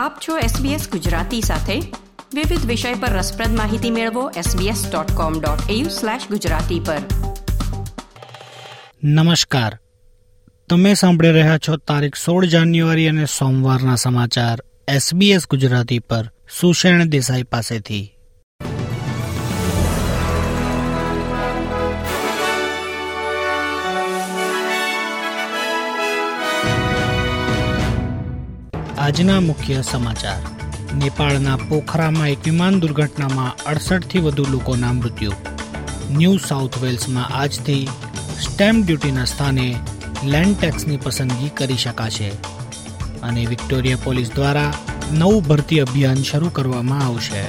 આપ છો SBS ગુજરાતી સાથે. વિવિધ વિષય પર રસપ્રદ માહિતી મેળવો sbs.com.au/gujarati પર. નમસ્કાર. તમે સાંભળી રહ્યા છો તારીખ સોળ જાન્યુઆરી અને સોમવારના સમાચાર SBS ગુજરાતી પર. સુષેણ દેસાઈ પાસેથી. આજના મુખ્ય સમાચાર. નેપાળના પોખરામાં એક વિમાન દુર્ઘટનામાં અડસઠથી વધુ લોકોના મૃત્યુ. ન્યૂ સાઉથ વેલ્સમાં આજથી સ્ટેમ્પ ડ્યુટીના સ્થાને લેન્ડ ટેક્સની પસંદગી કરી શકાશે. અને વિક્ટોરિયા પોલીસ દ્વારા નવું ભરતી અભિયાન શરૂ કરવામાં આવશે.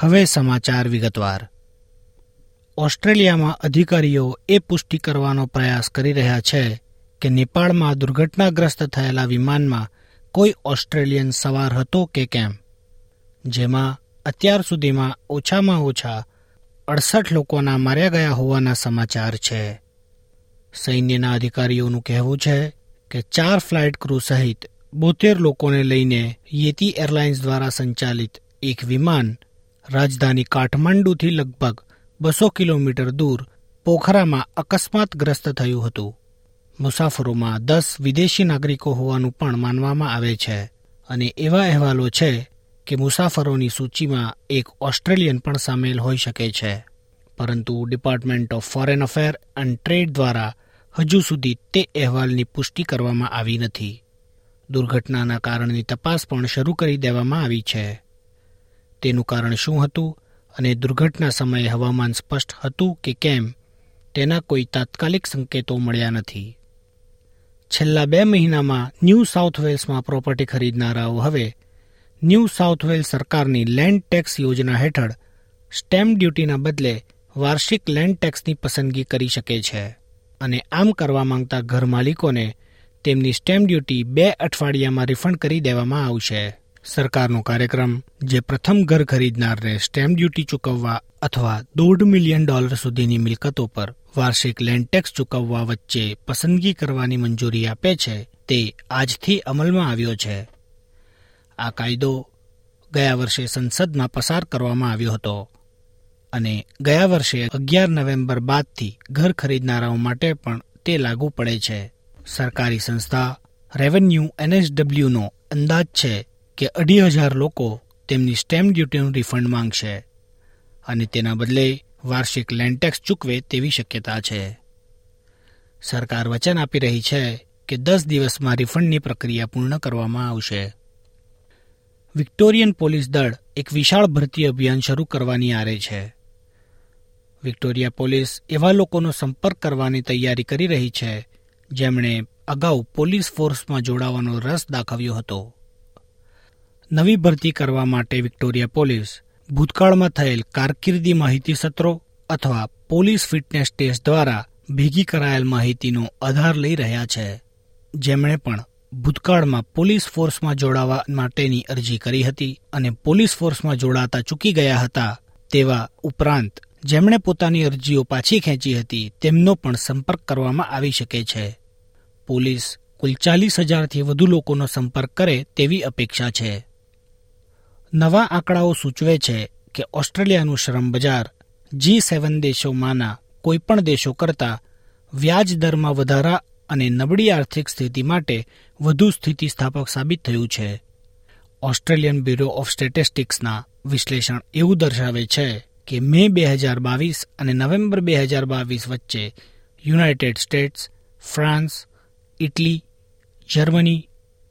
હવે સમાચાર વિગતવાર. ઓસ્ટ્રેલિયામાં અધિકારીઓ એ પુષ્ટિ કરવાનો પ્રયાસ કરી રહ્યા છે કે નેપાળમાં દુર્ઘટનાગ્રસ્ત થયેલા વિમાનમાં કોઈ ઓસ્ટ્રેલિયન સવાર હતો કે કેમ? જેમાં અત્યાર સુધીમાં ઓછામાં ઓછા અડસઠ લોકોના માર્યા ગયા હોવાના સમાચાર છે. સૈન્યના અધિકારીઓનું કહેવું છે કે ચાર ફ્લાઇટ ક્રૂ સહિત બોતેર લોકોને લઈને યેતી એરલાઇન્સ દ્વારા સંચાલિત એક વિમાન રાજધાની કાઠમાંડુથી લગભગ બસો કિલોમીટર દૂર પોખરામાં અકસ્માતગ્રસ્ત થયું હતું. મુસાફરોમાં દસ વિદેશી નાગરિકો હોવાનું પણ માનવામાં આવે છે. અને એવા અહેવાલો છે કે મુસાફરોની સૂચિમાં એક ઓસ્ટ્રેલિયન પણ સામેલ હોઈ શકે છે. પરંતુ department of foreign affair and trade દ્વારા હજુ સુધી તે અહેવાલની પુષ્ટિ કરવામાં આવી નથી. દુર્ઘટનાના કારણની તપાસ પણ શરૂ કરી દેવામાં આવી છે. તેનું કારણ શું હતું અને દુર્ઘટના સમયે હવામાન સ્પષ્ટ હતું કે કેમ, તેના કોઈ તાત્કાલિક સંકેતો મળ્યા નથી. છેલ્લા બે મહિનામાં ન્યૂ સાઉથ વેલ્સમાં પ્રોપર્ટી ખરીદનારાઓ હવે ન્યૂ સાઉથ વેલ્સ સરકારની લેન્ડ ટેક્સ યોજના હેઠળ સ્ટેમ્પ ડ્યુટીના બદલે વાર્ષિક લેન્ડ ટેક્સની પસંદગી કરી શકે છે અને આમ કરવા માંગતા ઘર માલિકોને તેમની સ્ટેમ્પ ડ્યુટી બે અઠવાડિયામાં રિફંડ કરી દેવામાં આવશે. સરકારનો કાર્યક્રમ, જે પ્રથમ ઘર ખરીદનારને સ્ટેમ્પ ડ્યુટી ચૂકવવા અથવા દોઢ મિલિયન ડોલર સુધીની મિલકતો પર વાર્ષિક લેન્ડ ટેક્સ ચૂકવવા વચ્ચે પસંદગી કરવાની મંજૂરી આપે છે, તે આજથી અમલમાં આવ્યો છે. આ કાયદો ગયા વર્ષે સંસદમાં પસાર કરવામાં આવ્યો હતો અને ગયા વર્ષે અગિયાર નવેમ્બર બાદથી ઘર ખરીદનારાઓ માટે પણ તે લાગુ પડે છે. સરકારી સંસ્થા રેવન્યુ એનએસડબલ્યુનો અંદાજ છે કે અઢી હજાર લોકો તેમની સ્ટેમ્પ ડ્યુટીનું રિફંડ માંગશે અને તેના બદલે વાર્ષિક લેન્ડટેક્સ ચૂકવે તેવી શક્યતા છે. સરકાર વચન આપી રહી છે કે દસ દિવસમાં રિફંડની પ્રક્રિયા પૂર્ણ કરવામાં આવશે. વિક્ટોરિયન પોલીસ દળ એક વિશાળ ભરતી અભિયાન શરૂ કરવાની આરે છે. વિક્ટોરિયા પોલીસ એવા લોકોનો સંપર્ક કરવાની તૈયારી કરી રહી છે, જેમણે અગાઉ પોલીસ ફોર્સમાં જોડાવાનો રસ દાખવ્યો હતો. નવી ભરતી કરવા માટે વિક્ટોરિયા પોલીસ ભૂતકાળમાં થયેલ કારકિર્દી માહિતી સત્રો અથવા પોલીસ ફિટનેસ ટેસ્ટ દ્વારા ભેગી કરાયેલ માહિતીનો આધાર લઈ રહ્યા છે. જેમણે પણ ભૂતકાળમાં પોલીસ ફોર્સમાં જોડાવા માટેની અરજી કરી હતી અને પોલીસ ફોર્સમાં જોડાતા ચૂકી ગયા હતા તેવા ઉપરાંત જેમણે પોતાની અરજીઓ પાછી ખેંચી હતી તેમનો પણ સંપર્ક કરવામાં આવી શકે છે. પોલીસ કુલ ચાલીસ હજારથી વધુ લોકોનો સંપર્ક કરે તેવી અપેક્ષા છે. નવા આંકડાઓ સૂચવે છે કે ઓસ્ટ્રેલિયાનું શ્રમ બજાર જી સેવન દેશોમાંના કોઈપણ દેશો કરતાં વ્યાજ દરમાં વધારા અને નબળી આર્થિક સ્થિતિ માટે વધુ સ્થિતિસ્થાપક સાબિત થયું છે. ઓસ્ટ્રેલિયન બ્યુરો ઓફ સ્ટેટિસ્ટિક્સના વિશ્લેષણ એવું દર્શાવે છે કે મે બે હજાર બાવીસ અને નવેમ્બર બે હજાર બાવીસ વચ્ચે United States, France, Italy, Germany,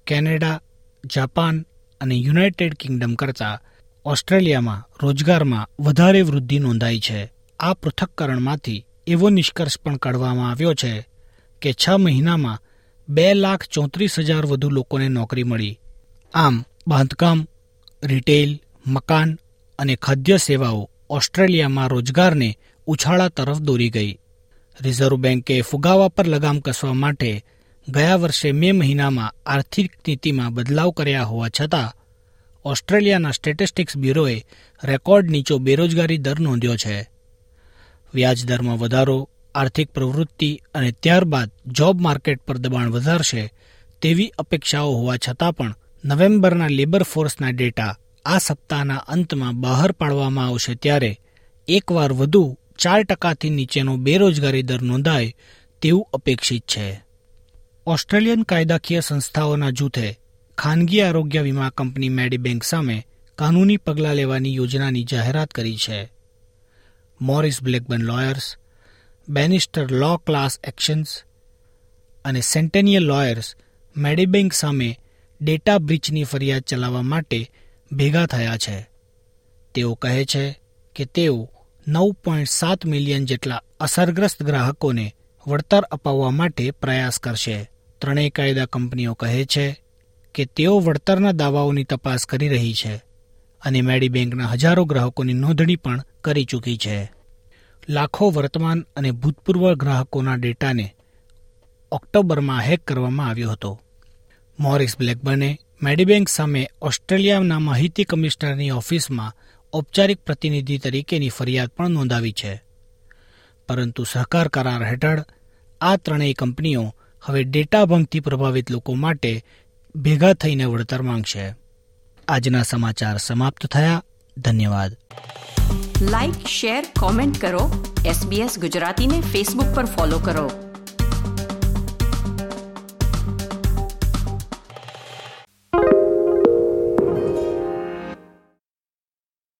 Canada, Japan અને યુનાઇટેડ કિંગડમ કરતાં ઓસ્ટ્રેલિયામાં રોજગારમાં વધારે વૃદ્ધિ નોંધાઈ છે. આ પૃથક્કરણમાંથી એવો નિષ્કર્ષ પણ કાઢવામાં આવ્યો છે કે છ મહિનામાં બે લાખ ચોત્રીસ હજાર વધુ લોકોને નોકરી મળી. આમ, બાંધકામ, રિટેલ, મકાન અને ખાદ્ય સેવાઓ ઓસ્ટ્રેલિયામાં રોજગારને ઉછાળા તરફ દોરી ગઈ. રિઝર્વ બેન્કે ફુગાવા પર લગામ કસવા માટે ગયા વર્ષે મે મહિનામાં આર્થિક નીતિમાં બદલાવ કર્યા હોવા છતાં, ઓસ્ટ્રેલિયાના સ્ટેટિસ્ટિક્સ બ્યુરોએ રેકોર્ડ નીચો બેરોજગારી દર નોંધ્યો છે. વ્યાજદરમાં વધારો, આર્થિક પ્રવૃત્તિ અને ત્યારબાદ જોબ માર્કેટ પર દબાણ વધારશે તેવી અપેક્ષાઓ હોવા છતાં પણ નવેમ્બરના લેબર ફોર્સના ડેટા આ સપ્તાહના અંતમાં બહાર પાડવામાં આવશે ત્યારે એકવાર વધુ ચાર ટકાથી નીચેનો બેરોજગારી દર નોંધાય તેવું અપેક્ષિત છે. ઓસ્ટ્રેલિયન કાયદાકીય સંસ્થાઓના જૂથે ખાનગી આરોગ્ય વીમા કંપની મેડીબેન્ક સામે કાનૂની પગલાં લેવાની યોજનાની જાહેરાત કરી છે. Morris Blackburn lawyers, Bannister law class actions અને સેન્ટેનિયલ લોયર્સ મેડીબેંક સામે ડેટા બ્રીચની ફરિયાદ ચલાવવા માટે ભેગા થયા છે. તેઓ કહે છે કે તેઓ નવ પોઈન્ટ સાત મિલિયન જેટલા અસરગ્રસ્ત ગ્રાહકોને વળતર અપાવવા માટે પ્રયાસ કરશે. ત્રણેય કાયદા કંપનીઓ કહે છે કે તેઓ વળતરના દાવાઓની તપાસ કરી રહી છે અને મેડીબેંકના હજારો ગ્રાહકોની નોંધણી પણ કરી ચૂકી છે. લાખો વર્તમાન અને ભૂતપૂર્વ ગ્રાહકોના ડેટાને ઓક્ટોબરમાં હેક કરવામાં આવ્યો હતો. મોરિસ બ્લેકબર્ને મેડીબેંક સામે ઓસ્ટ્રેલિયાના માહિતી કમિશનરની ઓફિસમાં ઔપચારિક પ્રતિનિધિ તરીકેની ફરિયાદ પણ નોંધાવી છે. પરંતુ સહકાર કરાર હેઠળ આ ત્રણેય કંપનીઓ હવે ડેટા ભંગથી પ્રભાવિત લોકો માટે ભેગા થઈને વળતર માંગશે. આજના સમાચાર સમાપ્ત થયા. ધન્યવાદ. લાઇક શેર કોમેન્ટ કરો. એસબીએસ ગુજરાતીને ફેસબુક પર ફોલો કરો.